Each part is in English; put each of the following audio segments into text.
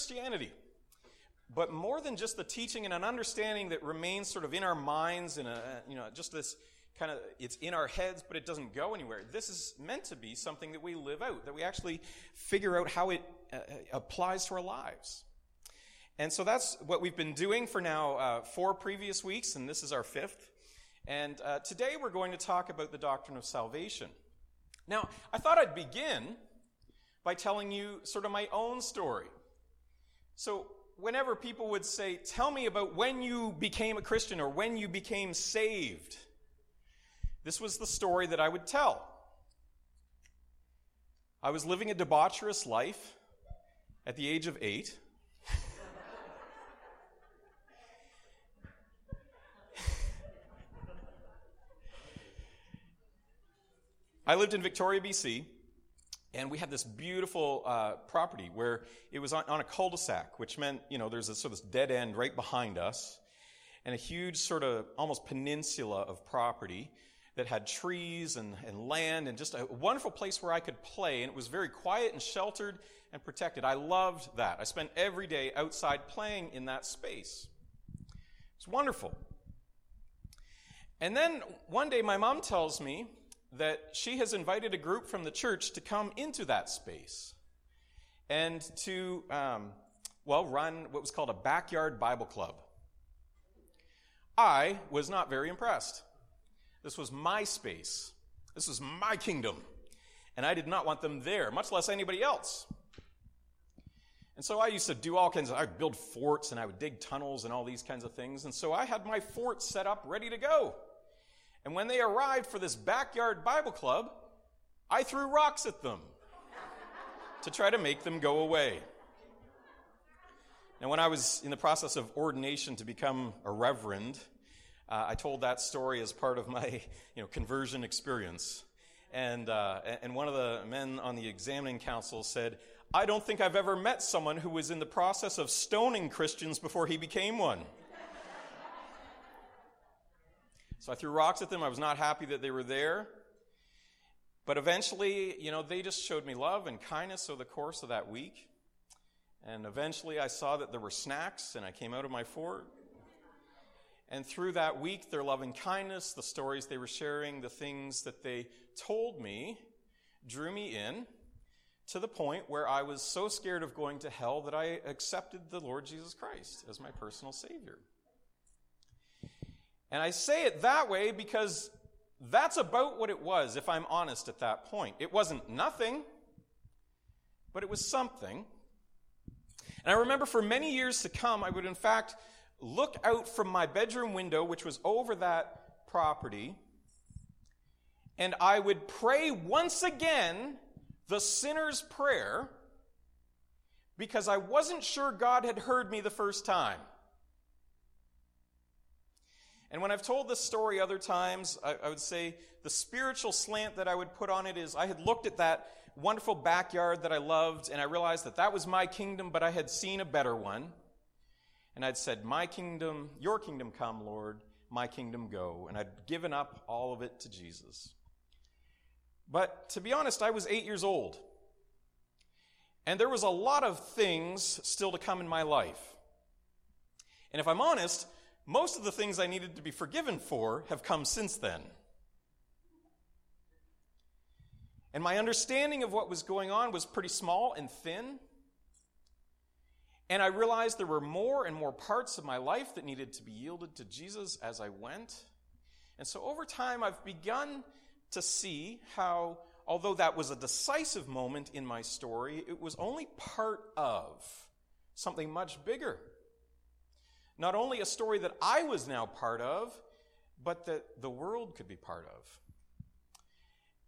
Christianity. But more than just the teaching and an understanding that remains sort of in our minds and a, you know, just this kind of, it's in our heads, but it doesn't go anywhere. This is meant to be something that we live out, that we actually figure out how it uh, applies to our lives. And so that's what we've been doing for now uh, four previous weeks, and this is our fifth. And uh, today we're going to talk about the doctrine of salvation. Now, I thought I'd begin by telling you sort of my own story. So, whenever people would say, Tell me about when you became a Christian or when you became saved, this was the story that I would tell. I was living a debaucherous life at the age of eight. I lived in Victoria, BC, and we had this beautiful uh, property where it was on, on a cul-de-sac, which meant, you know, there's a sort of dead end right behind us, and a huge sort of almost peninsula of property that had trees and, and land and just a wonderful place where I could play, and it was very quiet and sheltered and protected. I loved that. I spent every day outside playing in that space. It's wonderful. And then one day my mom tells me that she has invited a group from the church to come into that space and to, um, well, run what was called a backyard Bible club. I was not very impressed. This was my space. This was my kingdom. And I did not want them there, much less anybody else. And so I used to do all kinds of, I'd build forts and I would dig tunnels and all these kinds of things. And so I had my fort set up ready to go. And when they arrived for this backyard Bible club, I threw rocks at them to try to make them go away. Now, when I was in the process of ordination to become a reverend, uh, I told that story as part of my you know, conversion experience. And, uh, and one of the men on the examining council said, I don't think I've ever met someone who was in the process of stoning Christians before he became one. So I threw rocks at them. I was not happy that they were there. But eventually, you know, they just showed me love and kindness over the course of that week. And eventually I saw that there were snacks and I came out of my fort. And through that week, their loving kindness, the stories they were sharing, the things that they told me drew me in to the point where I was so scared of going to hell that I accepted the Lord Jesus Christ as my personal Savior. And I say it that way because that's about what it was, if I'm honest at that point. It wasn't nothing, but it was something. And I remember for many years to come, I would in fact look out from my bedroom window, which was over that property, and I would pray once again the sinner's prayer because I wasn't sure God had heard me the first time. And when I've told this story other times, I, I, would say the spiritual slant that I would put on it is I had looked at that wonderful backyard that I loved, and I realized that that was my kingdom, but I had seen a better one. And I'd said, My kingdom, your kingdom come, Lord, my kingdom go. And I'd given up all of it to Jesus. But to be honest, I was eight years old. And there was a lot of things still to come in my life. And if I'm honest, most of the things I needed to be forgiven for have come since then. And my understanding of what was going on was pretty small and thin. And I realized there were more and more parts of my life that needed to be yielded to Jesus as I went. And so over time, I've begun to see how, although that was a decisive moment in my story, it was only part of something much bigger. Not only a story that I was now part of, but that the world could be part of.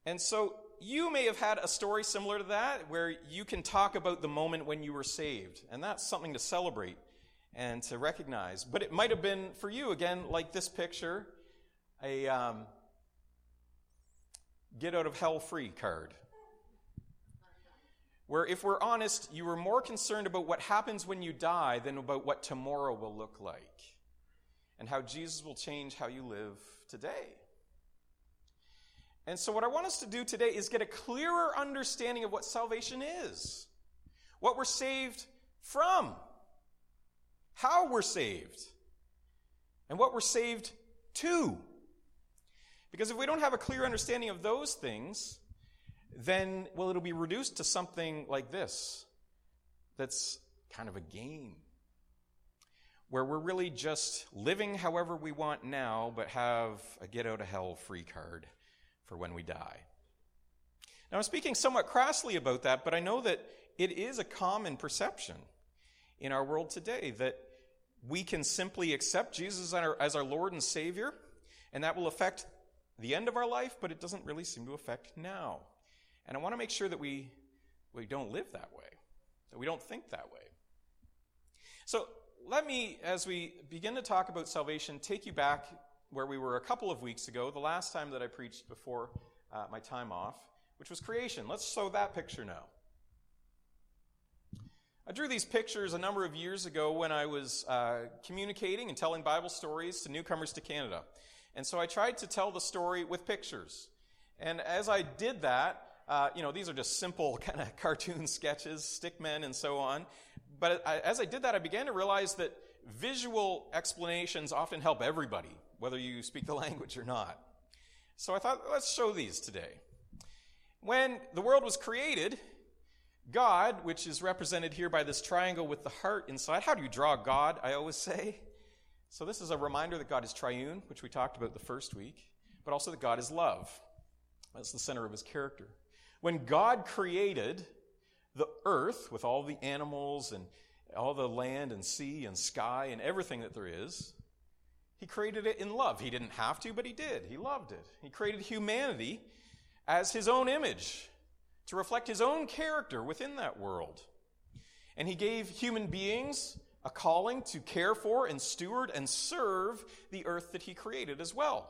And so you may have had a story similar to that where you can talk about the moment when you were saved. And that's something to celebrate and to recognize. But it might have been for you, again, like this picture, a um, get out of hell free card where, if we're honest, you were more concerned about what happens when you die than about what tomorrow will look like and how Jesus will change how you live today. And so, what I want us to do today is get a clearer understanding of what salvation is, what we're saved from, how we're saved, and what we're saved to. Because if we don't have a clear understanding of those things, then, well, it'll be reduced to something like this that's kind of a game where we're really just living however we want now, but have a get out of hell free card for when we die. Now, I'm speaking somewhat crassly about that, but I know that it is a common perception in our world today that we can simply accept Jesus as our Lord and Savior, and that will affect the end of our life, but it doesn't really seem to affect now. And I want to make sure that we, we don't live that way, that we don't think that way. So let me, as we begin to talk about salvation, take you back where we were a couple of weeks ago, the last time that I preached before uh, my time off, which was creation. Let's show that picture now. I drew these pictures a number of years ago when I was uh, communicating and telling Bible stories to newcomers to Canada. And so I tried to tell the story with pictures. And as I did that, uh, you know, these are just simple kind of cartoon sketches, stickmen and so on. But I, as I did that, I began to realize that visual explanations often help everybody, whether you speak the language or not. So I thought, let's show these today. When the world was created, God, which is represented here by this triangle with the heart inside, how do you draw God, I always say? So this is a reminder that God is triune, which we talked about the first week, but also that God is love. That's the center of his character. When God created the earth with all the animals and all the land and sea and sky and everything that there is, he created it in love. He didn't have to, but he did. He loved it. He created humanity as his own image to reflect his own character within that world. And he gave human beings a calling to care for and steward and serve the earth that he created as well.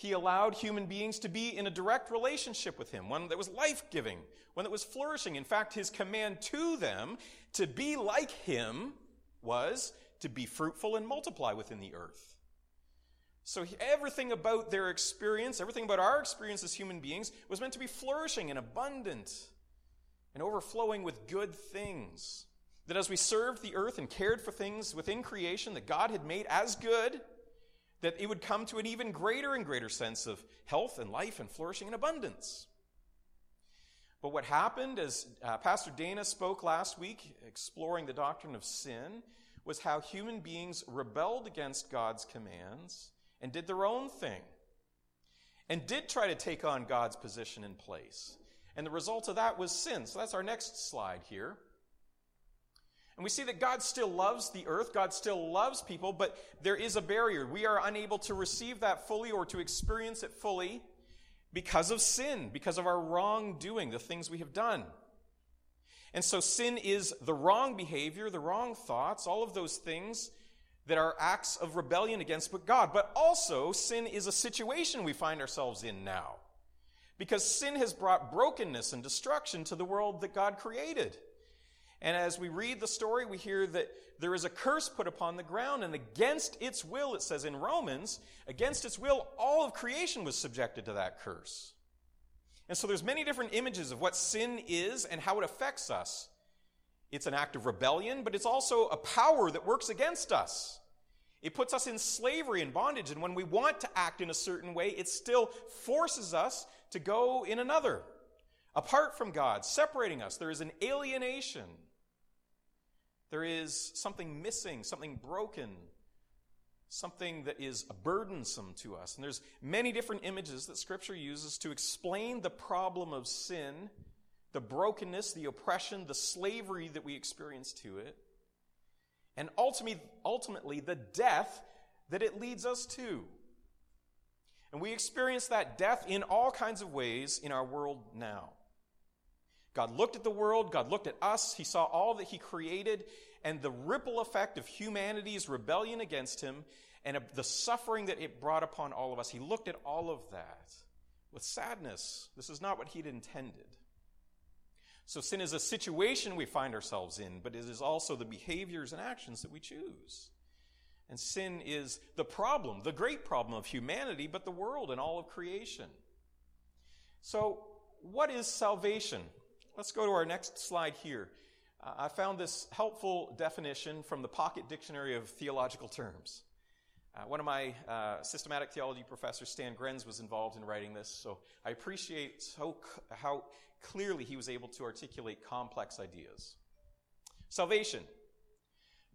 He allowed human beings to be in a direct relationship with him, one that was life giving, one that was flourishing. In fact, his command to them to be like him was to be fruitful and multiply within the earth. So everything about their experience, everything about our experience as human beings, was meant to be flourishing and abundant and overflowing with good things. That as we served the earth and cared for things within creation that God had made as good, that it would come to an even greater and greater sense of health and life and flourishing and abundance. But what happened, as uh, Pastor Dana spoke last week, exploring the doctrine of sin, was how human beings rebelled against God's commands and did their own thing and did try to take on God's position in place. And the result of that was sin. So that's our next slide here. And we see that God still loves the earth, God still loves people, but there is a barrier. We are unable to receive that fully or to experience it fully because of sin, because of our wrongdoing, the things we have done. And so sin is the wrong behavior, the wrong thoughts, all of those things that are acts of rebellion against God. But also, sin is a situation we find ourselves in now. Because sin has brought brokenness and destruction to the world that God created. And as we read the story, we hear that there is a curse put upon the ground, and against its will, it says in Romans, against its will, all of creation was subjected to that curse. And so there's many different images of what sin is and how it affects us. It's an act of rebellion, but it's also a power that works against us. It puts us in slavery and bondage, and when we want to act in a certain way, it still forces us to go in another, apart from God, separating us. There is an alienation. There is something missing, something broken, something that is burdensome to us. And there's many different images that Scripture uses to explain the problem of sin, the brokenness, the oppression, the slavery that we experience to it and ultimately, ultimately the death that it leads us to. And we experience that death in all kinds of ways in our world now. God looked at the world, God looked at us, He saw all that He created, and the ripple effect of humanity's rebellion against Him and the suffering that it brought upon all of us. He looked at all of that with sadness. This is not what He'd intended. So sin is a situation we find ourselves in, but it is also the behaviors and actions that we choose. And sin is the problem, the great problem of humanity, but the world and all of creation. So, what is salvation? Let's go to our next slide here. Uh, I found this helpful definition from the Pocket Dictionary of Theological Terms. Uh, one of my uh, systematic theology professors, Stan Grenz, was involved in writing this, so I appreciate so c- how clearly he was able to articulate complex ideas. Salvation.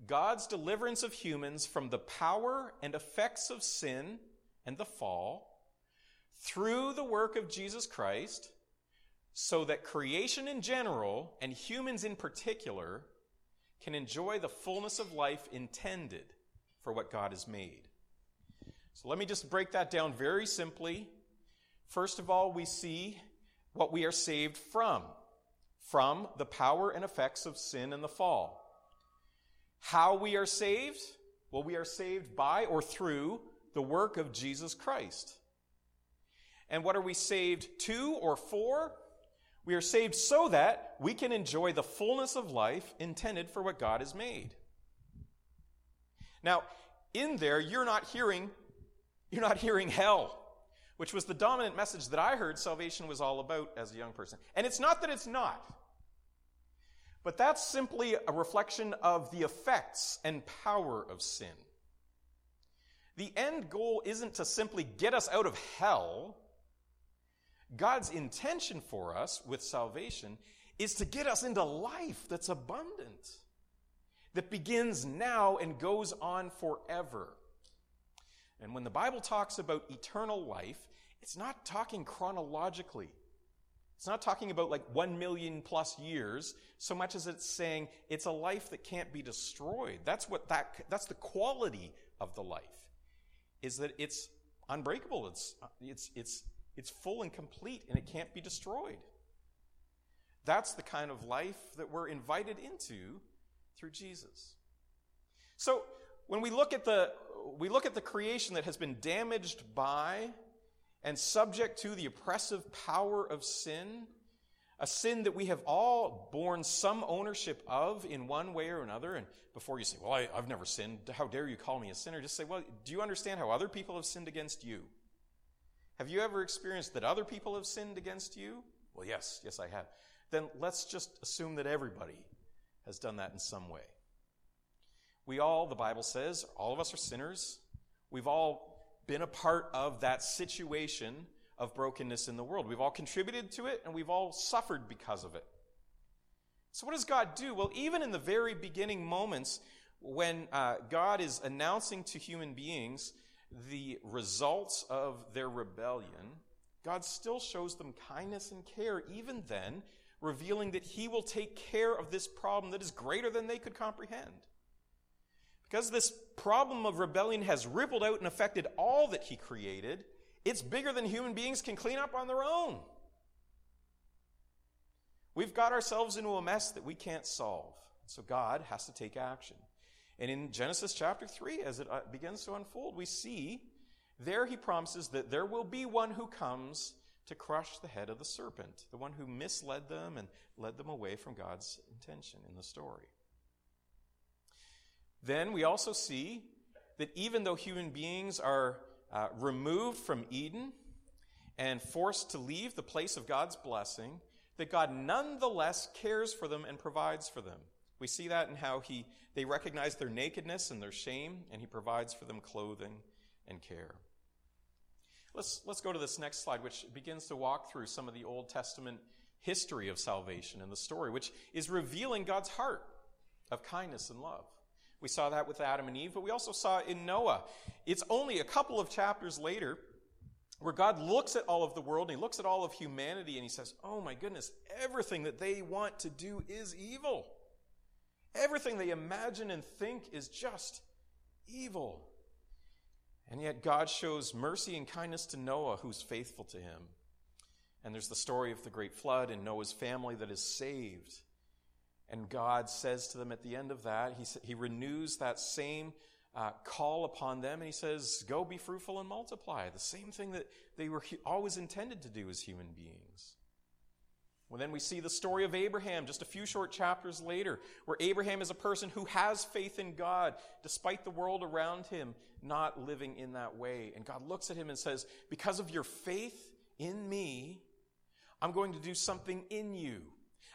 God's deliverance of humans from the power and effects of sin and the fall through the work of Jesus Christ so that creation in general and humans in particular can enjoy the fullness of life intended for what God has made. So let me just break that down very simply. First of all, we see what we are saved from from the power and effects of sin and the fall. How we are saved? Well, we are saved by or through the work of Jesus Christ. And what are we saved to or for? We are saved so that we can enjoy the fullness of life intended for what God has made. Now, in there, you're not hearing, you're not hearing hell, which was the dominant message that I heard salvation was all about as a young person. And it's not that it's not. But that's simply a reflection of the effects and power of sin. The end goal isn't to simply get us out of hell. God's intention for us with salvation is to get us into life that's abundant, that begins now and goes on forever. And when the Bible talks about eternal life, it's not talking chronologically. It's not talking about like one million plus years so much as it's saying it's a life that can't be destroyed. That's what that, that's the quality of the life, is that it's unbreakable. It's, it's, it's, it's full and complete and it can't be destroyed. That's the kind of life that we're invited into through Jesus. So when we look at the, we look at the creation that has been damaged by and subject to the oppressive power of sin, a sin that we have all borne some ownership of in one way or another. And before you say, Well, I, have never sinned, how dare you call me a sinner? Just say, Well, do you understand how other people have sinned against you? Have you ever experienced that other people have sinned against you? Well, yes, yes, I have. Then let's just assume that everybody has done that in some way. We all, the Bible says, all of us are sinners. We've all been a part of that situation of brokenness in the world. We've all contributed to it and we've all suffered because of it. So, what does God do? Well, even in the very beginning moments when uh, God is announcing to human beings the results of their rebellion, God still shows them kindness and care, even then, revealing that He will take care of this problem that is greater than they could comprehend. Because this problem of rebellion has rippled out and affected all that he created, it's bigger than human beings can clean up on their own. We've got ourselves into a mess that we can't solve. So God has to take action. And in Genesis chapter 3, as it uh, begins to unfold, we see there he promises that there will be one who comes to crush the head of the serpent, the one who misled them and led them away from God's intention in the story. Then we also see that even though human beings are uh, removed from Eden and forced to leave the place of God's blessing, that God nonetheless cares for them and provides for them. We see that in how he, they recognize their nakedness and their shame, and he provides for them clothing and care. Let's, let's go to this next slide, which begins to walk through some of the Old Testament history of salvation and the story, which is revealing God's heart of kindness and love. We saw that with Adam and Eve, but we also saw in Noah. It's only a couple of chapters later where God looks at all of the world and he looks at all of humanity and he says, Oh my goodness, everything that they want to do is evil. Everything they imagine and think is just evil. And yet God shows mercy and kindness to Noah, who's faithful to him. And there's the story of the great flood and Noah's family that is saved. And God says to them at the end of that, He, he renews that same uh, call upon them, and He says, Go be fruitful and multiply. The same thing that they were always intended to do as human beings. Well, then we see the story of Abraham just a few short chapters later, where Abraham is a person who has faith in God, despite the world around him not living in that way. And God looks at him and says, Because of your faith in me, I'm going to do something in you.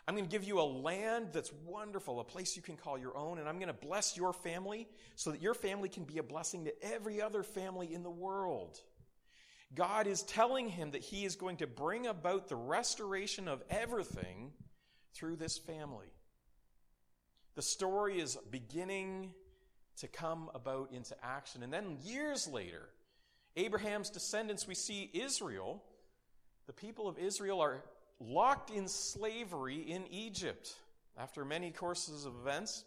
I'm going to give you a land that's wonderful, a place you can call your own, and I'm going to bless your family so that your family can be a blessing to every other family in the world. God is telling him that he is going to bring about the restoration of everything through this family. The story is beginning to come about into action. And then years later, Abraham's descendants, we see Israel, the people of Israel are locked in slavery in Egypt after many courses of events.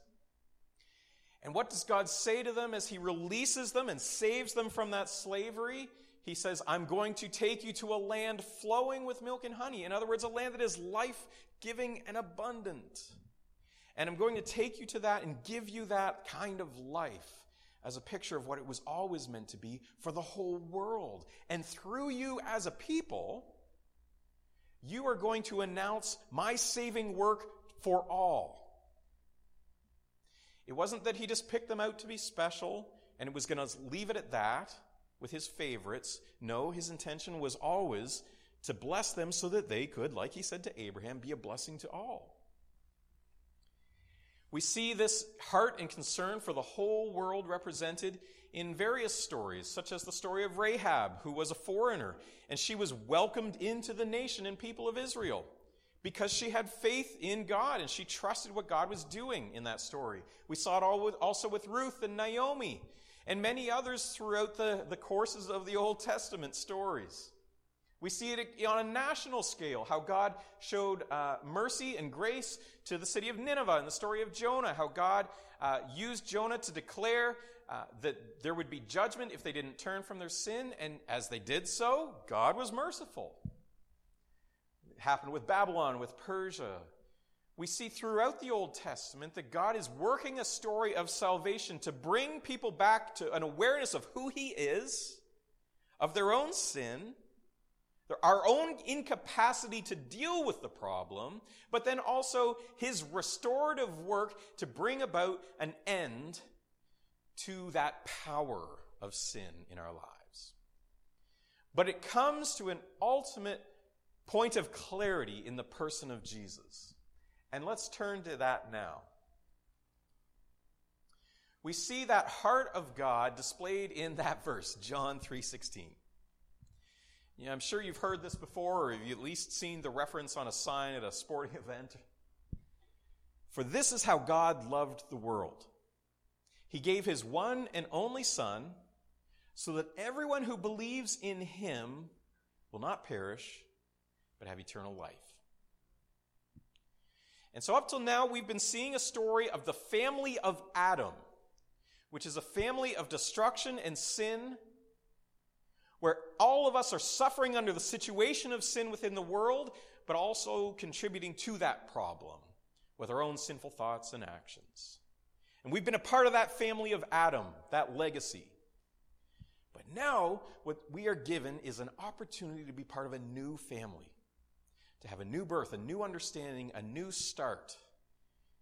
And what does God say to them as He releases them and saves them from that slavery? He says, I'm going to take you to a land flowing with milk and honey. In other words, a land that is life giving and abundant. And I'm going to take you to that and give you that kind of life as a picture of what it was always meant to be for the whole world. And through you as a people, you are going to announce my saving work for all. It wasn't that he just picked them out to be special and it was going to leave it at that with his favorites. No, his intention was always to bless them so that they could, like he said to Abraham, be a blessing to all. We see this heart and concern for the whole world represented in various stories, such as the story of Rahab, who was a foreigner, and she was welcomed into the nation and people of Israel because she had faith in God and she trusted what God was doing in that story. We saw it also with Ruth and Naomi and many others throughout the, the courses of the Old Testament stories. We see it on a national scale, how God showed uh, mercy and grace to the city of Nineveh in the story of Jonah, how God uh, used Jonah to declare uh, that there would be judgment if they didn't turn from their sin, and as they did so, God was merciful. It happened with Babylon, with Persia. We see throughout the Old Testament that God is working a story of salvation to bring people back to an awareness of who He is, of their own sin, our own incapacity to deal with the problem, but then also His restorative work to bring about an end to that power of sin in our lives. But it comes to an ultimate point of clarity in the person of Jesus. And let's turn to that now. We see that heart of God displayed in that verse, John 3:16. Yeah, I'm sure you've heard this before, or you've at least seen the reference on a sign at a sporting event. For this is how God loved the world. He gave his one and only Son so that everyone who believes in him will not perish, but have eternal life. And so, up till now, we've been seeing a story of the family of Adam, which is a family of destruction and sin, where all of us are suffering under the situation of sin within the world, but also contributing to that problem with our own sinful thoughts and actions. And we've been a part of that family of Adam, that legacy. But now, what we are given is an opportunity to be part of a new family, to have a new birth, a new understanding, a new start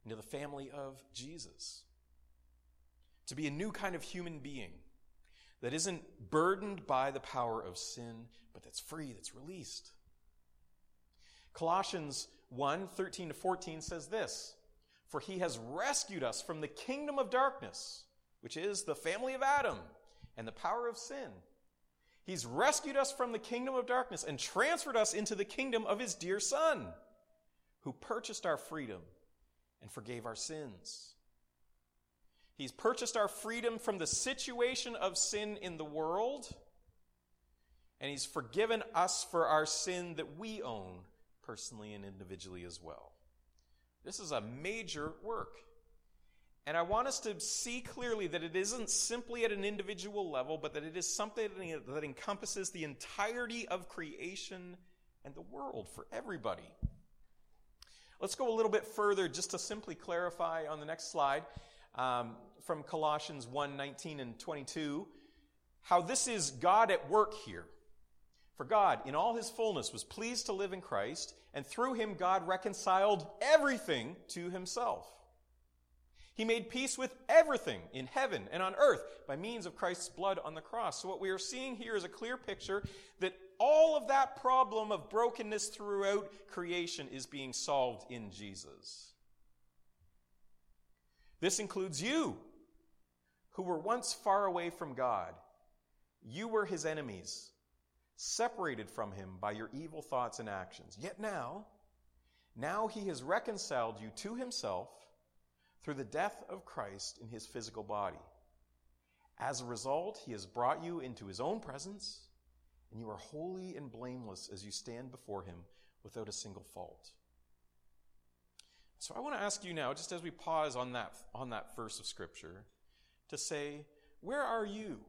into the family of Jesus, to be a new kind of human being that isn't burdened by the power of sin, but that's free, that's released. Colossians 1 13 to 14 says this for he has rescued us from the kingdom of darkness, which is the family of Adam and the power of sin. He's rescued us from the kingdom of darkness and transferred us into the kingdom of his dear Son, who purchased our freedom and forgave our sins. He's purchased our freedom from the situation of sin in the world, and he's forgiven us for our sin that we own personally and individually as well. This is a major work. And I want us to see clearly that it isn't simply at an individual level, but that it is something that encompasses the entirety of creation and the world for everybody. Let's go a little bit further just to simply clarify on the next slide um, from Colossians 1 19 and 22 how this is God at work here. For God, in all his fullness, was pleased to live in Christ, and through him God reconciled everything to himself. He made peace with everything in heaven and on earth by means of Christ's blood on the cross. So, what we are seeing here is a clear picture that all of that problem of brokenness throughout creation is being solved in Jesus. This includes you, who were once far away from God. You were his enemies, separated from him by your evil thoughts and actions. Yet now, now he has reconciled you to himself through the death of Christ in his physical body. As a result, he has brought you into his own presence, and you are holy and blameless as you stand before him without a single fault. So I want to ask you now, just as we pause on that, on that verse of Scripture, to say, where are you?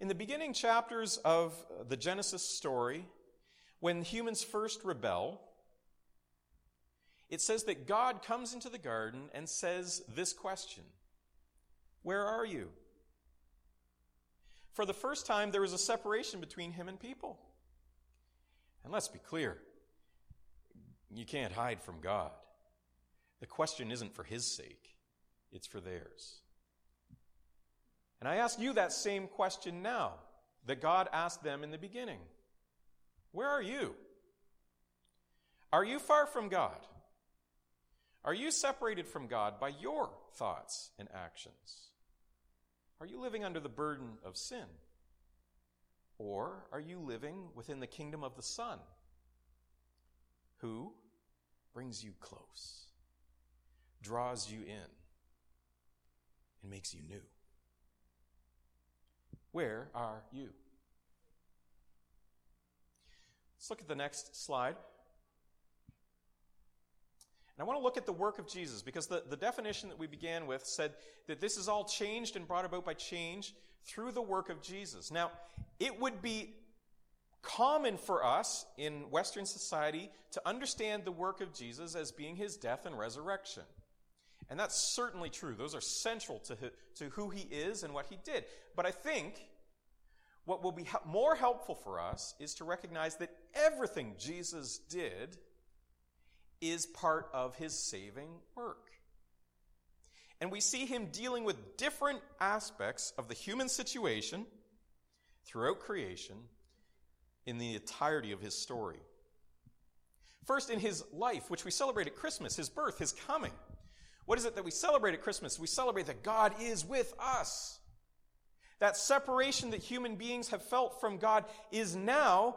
In the beginning chapters of the Genesis story, when humans first rebel, it says that God comes into the garden and says this question Where are you? For the first time, there was a separation between him and people. And let's be clear you can't hide from God. The question isn't for his sake, it's for theirs. And I ask you that same question now that God asked them in the beginning Where are you? Are you far from God? Are you separated from God by your thoughts and actions? Are you living under the burden of sin? Or are you living within the kingdom of the Son, who brings you close, draws you in, and makes you new? Where are you? Let's look at the next slide. And I want to look at the work of Jesus because the, the definition that we began with said that this is all changed and brought about by change through the work of Jesus. Now, it would be common for us in Western society to understand the work of Jesus as being his death and resurrection. And that's certainly true. Those are central to, to who he is and what he did. But I think what will be more helpful for us is to recognize that everything Jesus did is part of his saving work. And we see him dealing with different aspects of the human situation throughout creation in the entirety of his story. First, in his life, which we celebrate at Christmas, his birth, his coming. What is it that we celebrate at Christmas? We celebrate that God is with us. That separation that human beings have felt from God is now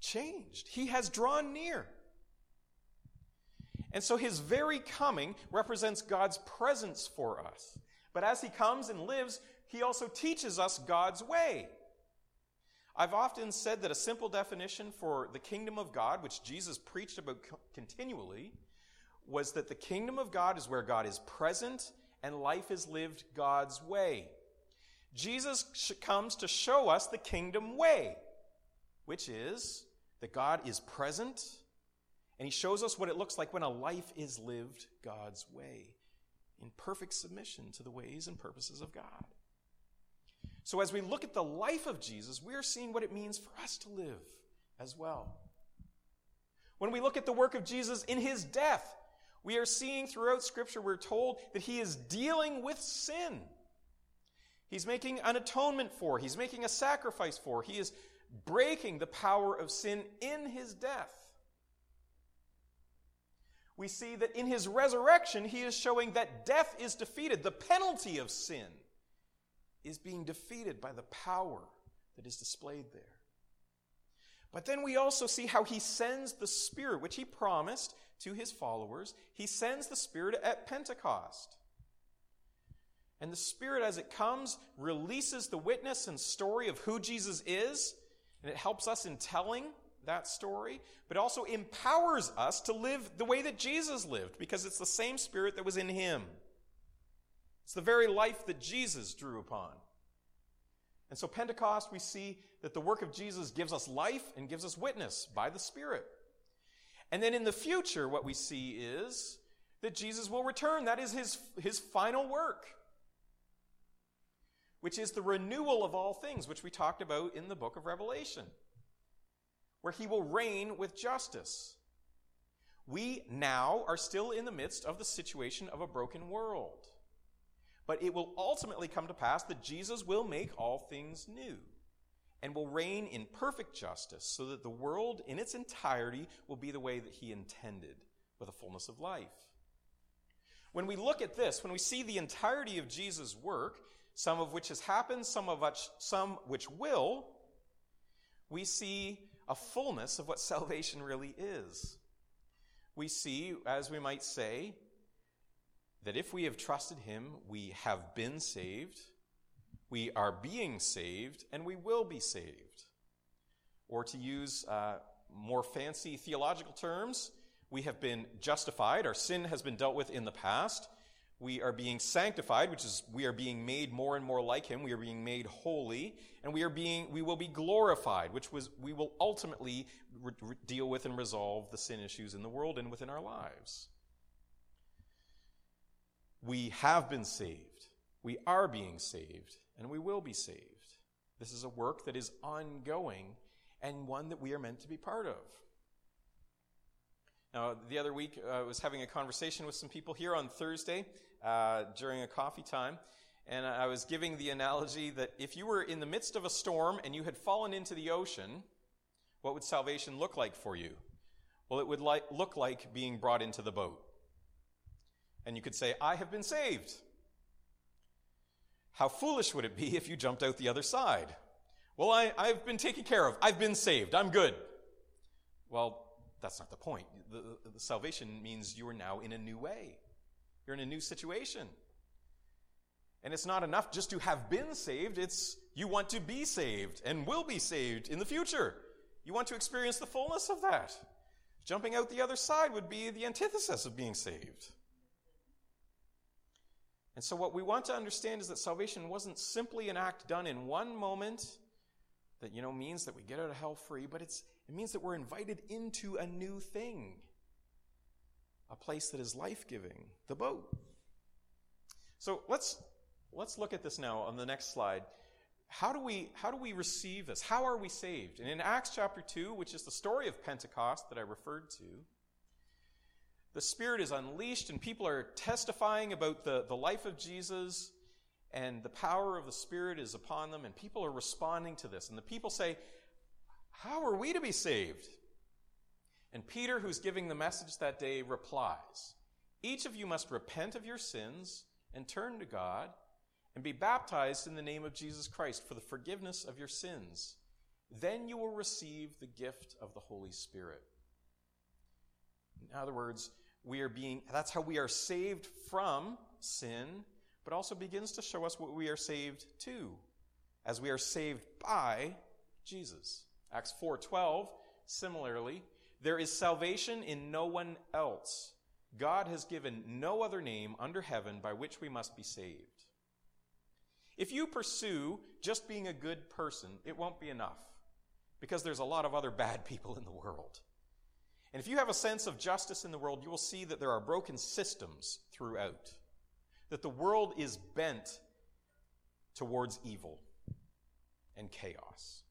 changed. He has drawn near. And so his very coming represents God's presence for us. But as he comes and lives, he also teaches us God's way. I've often said that a simple definition for the kingdom of God, which Jesus preached about continually, was that the kingdom of God is where God is present and life is lived God's way. Jesus comes to show us the kingdom way, which is that God is present and he shows us what it looks like when a life is lived God's way, in perfect submission to the ways and purposes of God. So, as we look at the life of Jesus, we are seeing what it means for us to live as well. When we look at the work of Jesus in his death, we are seeing throughout Scripture, we're told that he is dealing with sin. He's making an atonement for, he's making a sacrifice for, he is breaking the power of sin in his death we see that in his resurrection, he is showing that death is defeated. The penalty of sin is being defeated by the power that is displayed there. But then we also see how he sends the Spirit, which he promised to his followers. He sends the Spirit at Pentecost. And the Spirit, as it comes, releases the witness and story of who Jesus is, and it helps us in telling that story, but also empowers us to live the way that Jesus lived because it's the same spirit that was in him. It's the very life that Jesus drew upon. And so, Pentecost, we see that the work of Jesus gives us life and gives us witness by the Spirit. And then in the future, what we see is that Jesus will return. That is his, his final work, which is the renewal of all things, which we talked about in the book of Revelation where he will reign with justice. We now are still in the midst of the situation of a broken world. But it will ultimately come to pass that Jesus will make all things new. and will reign in perfect justice so that the world in its entirety will be the way that he intended with a fullness of life. When we look at this, when we see the entirety of Jesus' work, some of which has happened, some of which, some which will, we see a fullness of what salvation really is. We see, as we might say, that if we have trusted him, we have been saved, we are being saved, and we will be saved. Or to use uh, more fancy theological terms, we have been justified. Our sin has been dealt with in the past. We are being sanctified, which is we are being made more and more like him. We are being made holy, and we are being we will be glorified, which was we will ultimately re- re- deal with and resolve the sin issues in the world and within our lives. We have been saved. We are being saved, and we will be saved. This is a work that is ongoing and one that we are meant to be part of. Now, the other week, uh, I was having a conversation with some people here on Thursday uh, during a coffee time, and I was giving the analogy that if you were in the midst of a storm and you had fallen into the ocean, what would salvation look like for you? Well, it would look like being brought into the boat. And you could say, I have been saved. How foolish would it be if you jumped out the other side? Well, I, I've been taken care of. I've been saved. I'm good. Well, that's not the point. The, the, salvation means you are now in a new way. You're in a new situation. And it's not enough just to have been saved, it's you want to be saved and will be saved in the future. You want to experience the fullness of that. Jumping out the other side would be the antithesis of being saved. And so, what we want to understand is that salvation wasn't simply an act done in one moment that, you know, means that we get out of hell free, but it's, it means that we're invited into a new thing, a place that is life giving, the boat. So, let's, let's look at this now on the next slide. How do we, how do we receive this? How are we saved? And in Acts chapter 2, which is the story of Pentecost that I referred to, the Spirit is unleashed and people are testifying about the, the life of Jesus and the power of the Spirit is upon them and people are responding to this. And the people say, How are we to be saved? And Peter, who's giving the message that day, replies, Each of you must repent of your sins and turn to God and be baptized in the name of Jesus Christ for the forgiveness of your sins. Then you will receive the gift of the Holy Spirit. In other words, we are being, that's how we are saved from sin, but also begins to show us what we are saved to, as we are saved by Jesus. Acts 4:12 similarly, there is salvation in no one else. God has given no other name under heaven by which we must be saved. If you pursue just being a good person, it won't be enough because there's a lot of other bad people in the world. And if you have a sense of justice in the world, you will see that there are broken systems throughout, that the world is bent towards evil and chaos.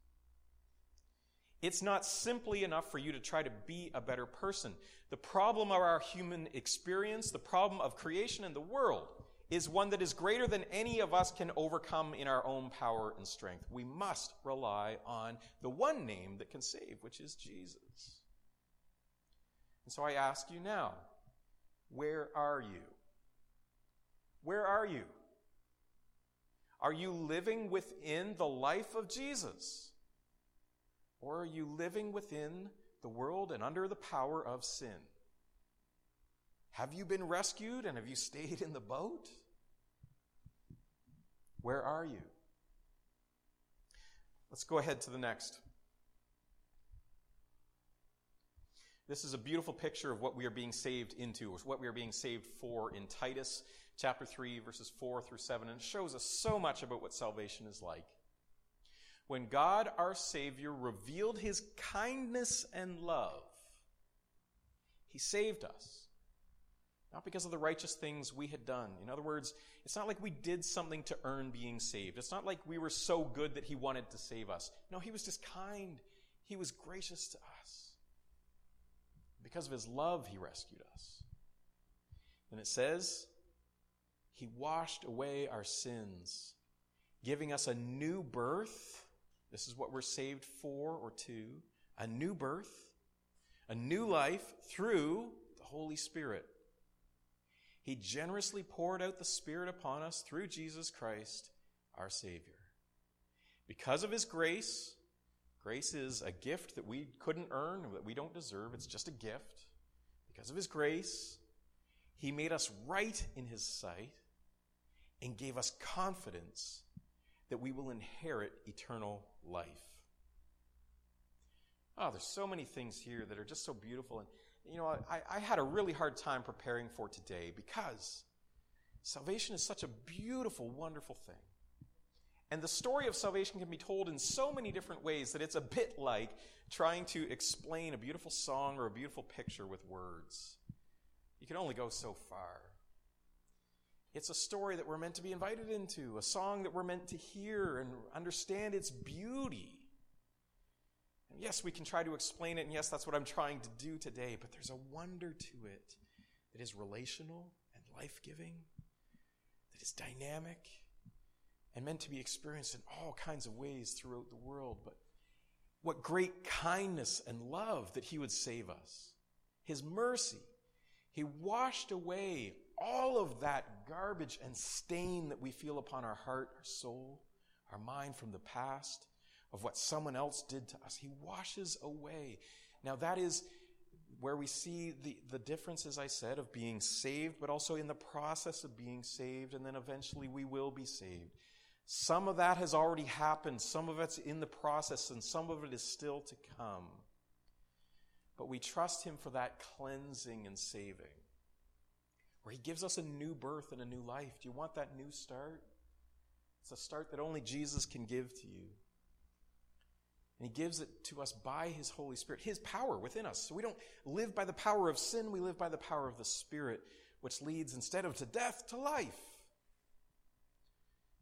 It's not simply enough for you to try to be a better person. The problem of our human experience, the problem of creation and the world, is one that is greater than any of us can overcome in our own power and strength. We must rely on the one name that can save, which is Jesus. And so I ask you now, where are you? Where are you? Are you living within the life of Jesus? Or are you living within the world and under the power of sin? Have you been rescued and have you stayed in the boat? Where are you? Let's go ahead to the next. This is a beautiful picture of what we are being saved into, or what we are being saved for in Titus chapter 3, verses 4 through 7. And it shows us so much about what salvation is like. When God our Savior revealed his kindness and love, he saved us. Not because of the righteous things we had done. In other words, it's not like we did something to earn being saved. It's not like we were so good that he wanted to save us. No, he was just kind. He was gracious to us. Because of his love, he rescued us. And it says, He washed away our sins, giving us a new birth This is what we're saved for or to a new birth, a new life through the Holy Spirit. He generously poured out the Spirit upon us through Jesus Christ, our Savior. Because of His grace, grace is a gift that we couldn't earn, that we don't deserve. It's just a gift. Because of His grace, He made us right in His sight and gave us confidence that we will inherit eternal life. Oh, there's so many things here that are just so beautiful. And, you know, I, I had a really hard time preparing for today because salvation is such a beautiful, wonderful thing. And the story of salvation can be told in so many different ways that it's a bit like trying to explain a beautiful song or a beautiful picture with words. You can only go so far. It's a story that we're meant to be invited into, a song that we're meant to hear and understand its beauty. And yes, we can try to explain it, and yes, that's what I'm trying to do today, but there's a wonder to it that is relational and life giving, that is dynamic, and meant to be experienced in all kinds of ways throughout the world. But what great kindness and love that He would save us. His mercy. He washed away all of that garbage and stain that we feel upon our heart, our soul, our mind from the past, of what someone else did to us. He washes away. Now, that is where we see the, the difference, as I said, of being saved, but also in the process of being saved, and then eventually we will be saved. Some of that has already happened, some of it's in the process, and some of it is still to come. But we trust Him for that cleansing and saving where He gives us a new birth and a new life. Do you want that new start? It's a start that only Jesus can give to you. And He gives it to us by His Holy Spirit, His power within us. So we don't live by the power of sin, we live by the power of the Spirit, which leads instead of to death, to life.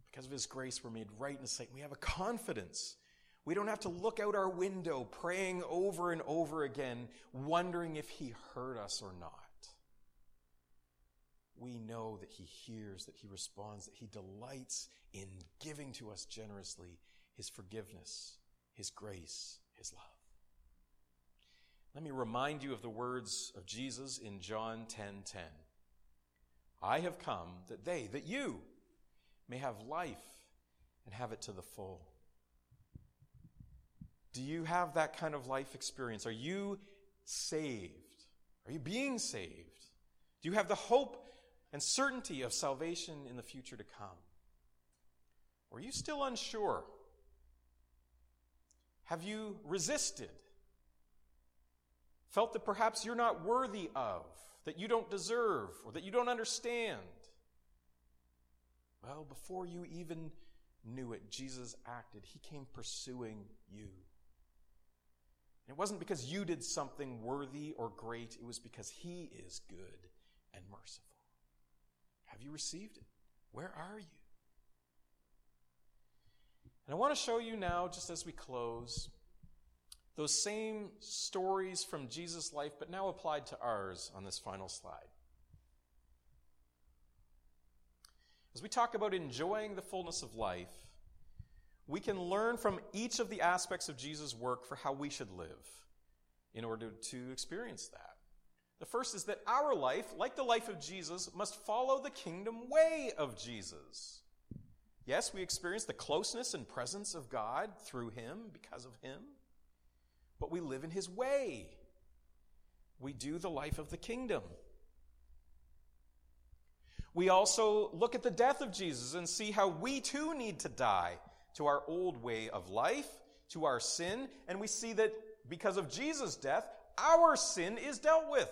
Because of His grace, we're made right in His sight. We have a confidence. We don't have to look out our window praying over and over again, wondering if He heard us or not we know that He hears, that He responds, that He delights in giving to us generously His forgiveness, His grace, His love. Let me remind you of the words of Jesus in John 10:10. 10, 10. I have come that they, that you, may have life and have it to the full. Do you have that kind of life experience? Are you saved? Are you being saved? Do you have the hope and certainty of salvation in the future to come? Or are you still unsure? Have you resisted? Felt that perhaps you're not worthy of, that you don't deserve, or that you don't understand? Well, before you even knew it, Jesus acted. He came pursuing you. And it wasn't because you did something worthy or great, it was because He is good and merciful. Have you received it? Where are you? And I want to show you now, just as we close, those same stories from Jesus' life, but now applied to ours on this final slide. As we talk about enjoying the fullness of life, we can learn from each of the aspects of Jesus' work for how we should live in order to experience that. The first is that our life, like the life of Jesus, must follow the kingdom way of Jesus. Yes, we experience the closeness and presence of God through Him, because of Him, but we live in His way. We do the life of the kingdom. We also look at the death of Jesus and see how we too need to die to our old way of life, to our sin, and we see that because of Jesus' death, our sin is dealt with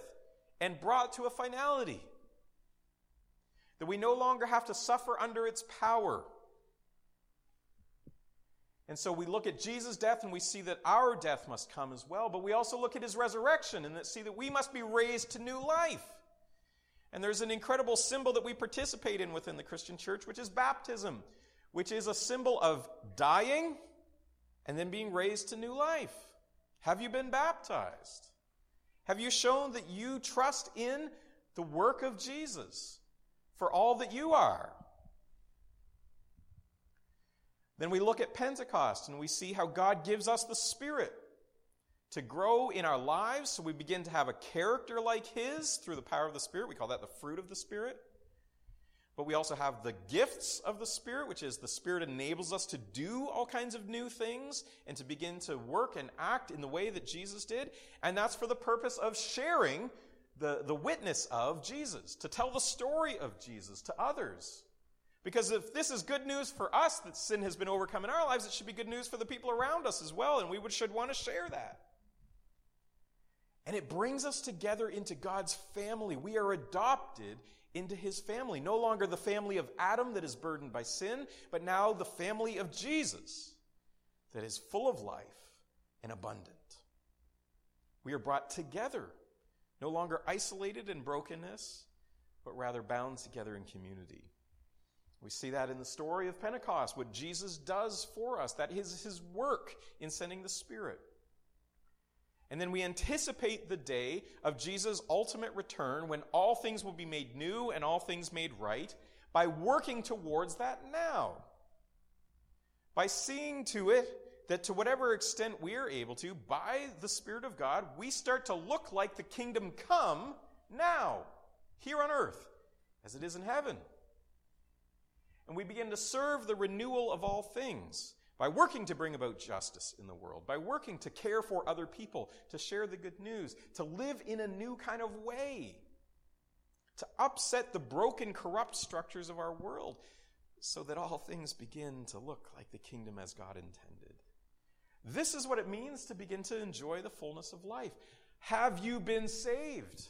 and brought to a finality. That we no longer have to suffer under its power. And so we look at Jesus' death and we see that our death must come as well, but we also look at his resurrection and see that we must be raised to new life. And there's an incredible symbol that we participate in within the Christian church, which is baptism, which is a symbol of dying and then being raised to new life. Have you been baptized? Have you shown that you trust in the work of Jesus for all that you are? Then we look at Pentecost and we see how God gives us the Spirit to grow in our lives so we begin to have a character like His through the power of the Spirit. We call that the fruit of the Spirit. But we also have the gifts of the Spirit, which is the Spirit enables us to do all kinds of new things and to begin to work and act in the way that Jesus did. And that's for the purpose of sharing the, the witness of Jesus, to tell the story of Jesus to others. Because if this is good news for us that sin has been overcome in our lives, it should be good news for the people around us as well, and we would, should want to share that. And it brings us together into God's family. We are adopted into his family. No longer the family of Adam that is burdened by sin, but now the family of Jesus that is full of life and abundant. We are brought together, no longer isolated in brokenness, but rather bound together in community. We see that in the story of Pentecost, what Jesus does for us. That is his work in sending the Spirit. And then we anticipate the day of Jesus' ultimate return when all things will be made new and all things made right by working towards that now. By seeing to it that to whatever extent we are able to, by the Spirit of God, we start to look like the kingdom come now, here on earth, as it is in heaven. And we begin to serve the renewal of all things by working to bring about justice in the world, by working to care for other people, to share the good news, to live in a new kind of way, to upset the broken, corrupt structures of our world so that all things begin to look like the kingdom as God intended. This is what it means to begin to enjoy the fullness of life. Have you been saved?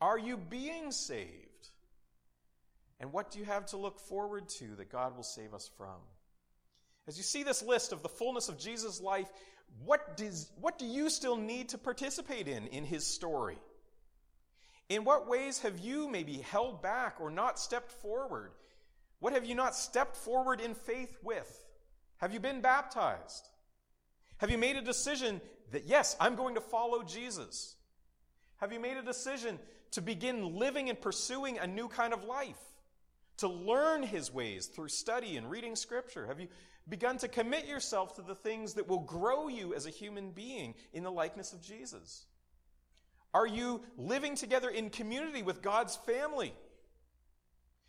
Are you being saved? And what do you have to look forward to that God will save us from? As you see this list of the fullness of Jesus' life, what, does, what do you still need to participate in in his story? In what ways have you maybe held back or not stepped forward? What have you not stepped forward in faith with? Have you been baptized? Have you made a decision that, yes, I'm going to follow Jesus? Have you made a decision to begin living and pursuing a new kind of life? To learn his ways through study and reading scripture? Have you begun to commit yourself to the things that will grow you as a human being in the likeness of Jesus? Are you living together in community with God's family?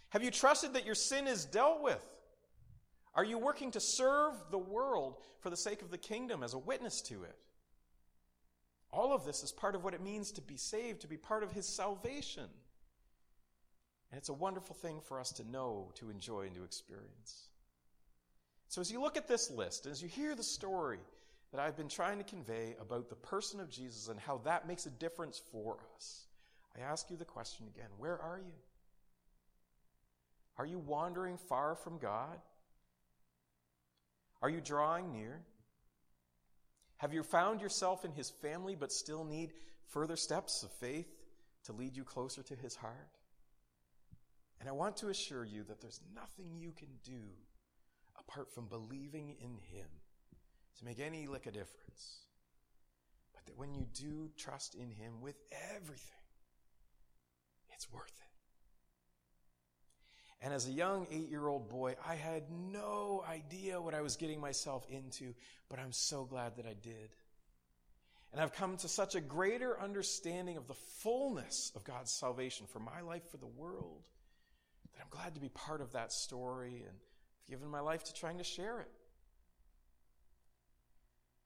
Have you trusted that your sin is dealt with? Are you working to serve the world for the sake of the kingdom as a witness to it? All of this is part of what it means to be saved, to be part of his salvation. And it's a wonderful thing for us to know, to enjoy, and to experience. So, as you look at this list, as you hear the story that I've been trying to convey about the person of Jesus and how that makes a difference for us, I ask you the question again where are you? Are you wandering far from God? Are you drawing near? Have you found yourself in His family but still need further steps of faith to lead you closer to His heart? And I want to assure you that there's nothing you can do apart from believing in Him to make any lick of difference. But that when you do trust in Him with everything, it's worth it. And as a young eight year old boy, I had no idea what I was getting myself into, but I'm so glad that I did. And I've come to such a greater understanding of the fullness of God's salvation for my life, for the world, that I'm glad to be part of that story and given my life to trying to share it.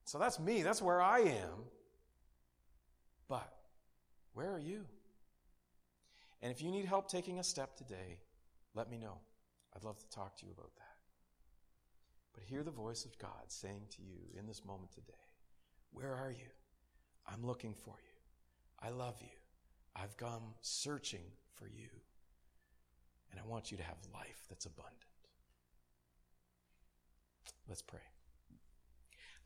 So that's me. That's where I am. But where are you? And if you need help taking a step today, let me know. I'd love to talk to you about that. But hear the voice of God saying to you in this moment today Where are you? I'm looking for you. I love you. I've come searching for you. And I want you to have life that's abundant. Let's pray.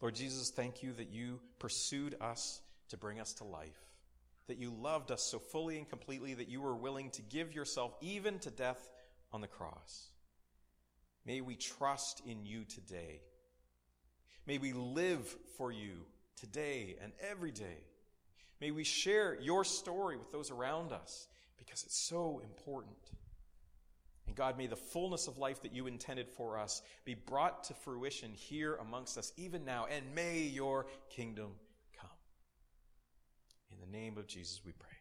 Lord Jesus, thank you that you pursued us to bring us to life, that you loved us so fully and completely that you were willing to give yourself even to death on the cross. May we trust in you today. May we live for you today and every day. May we share your story with those around us because it's so important. And God, may the fullness of life that you intended for us be brought to fruition here amongst us even now, and may your kingdom come. In the name of Jesus we pray.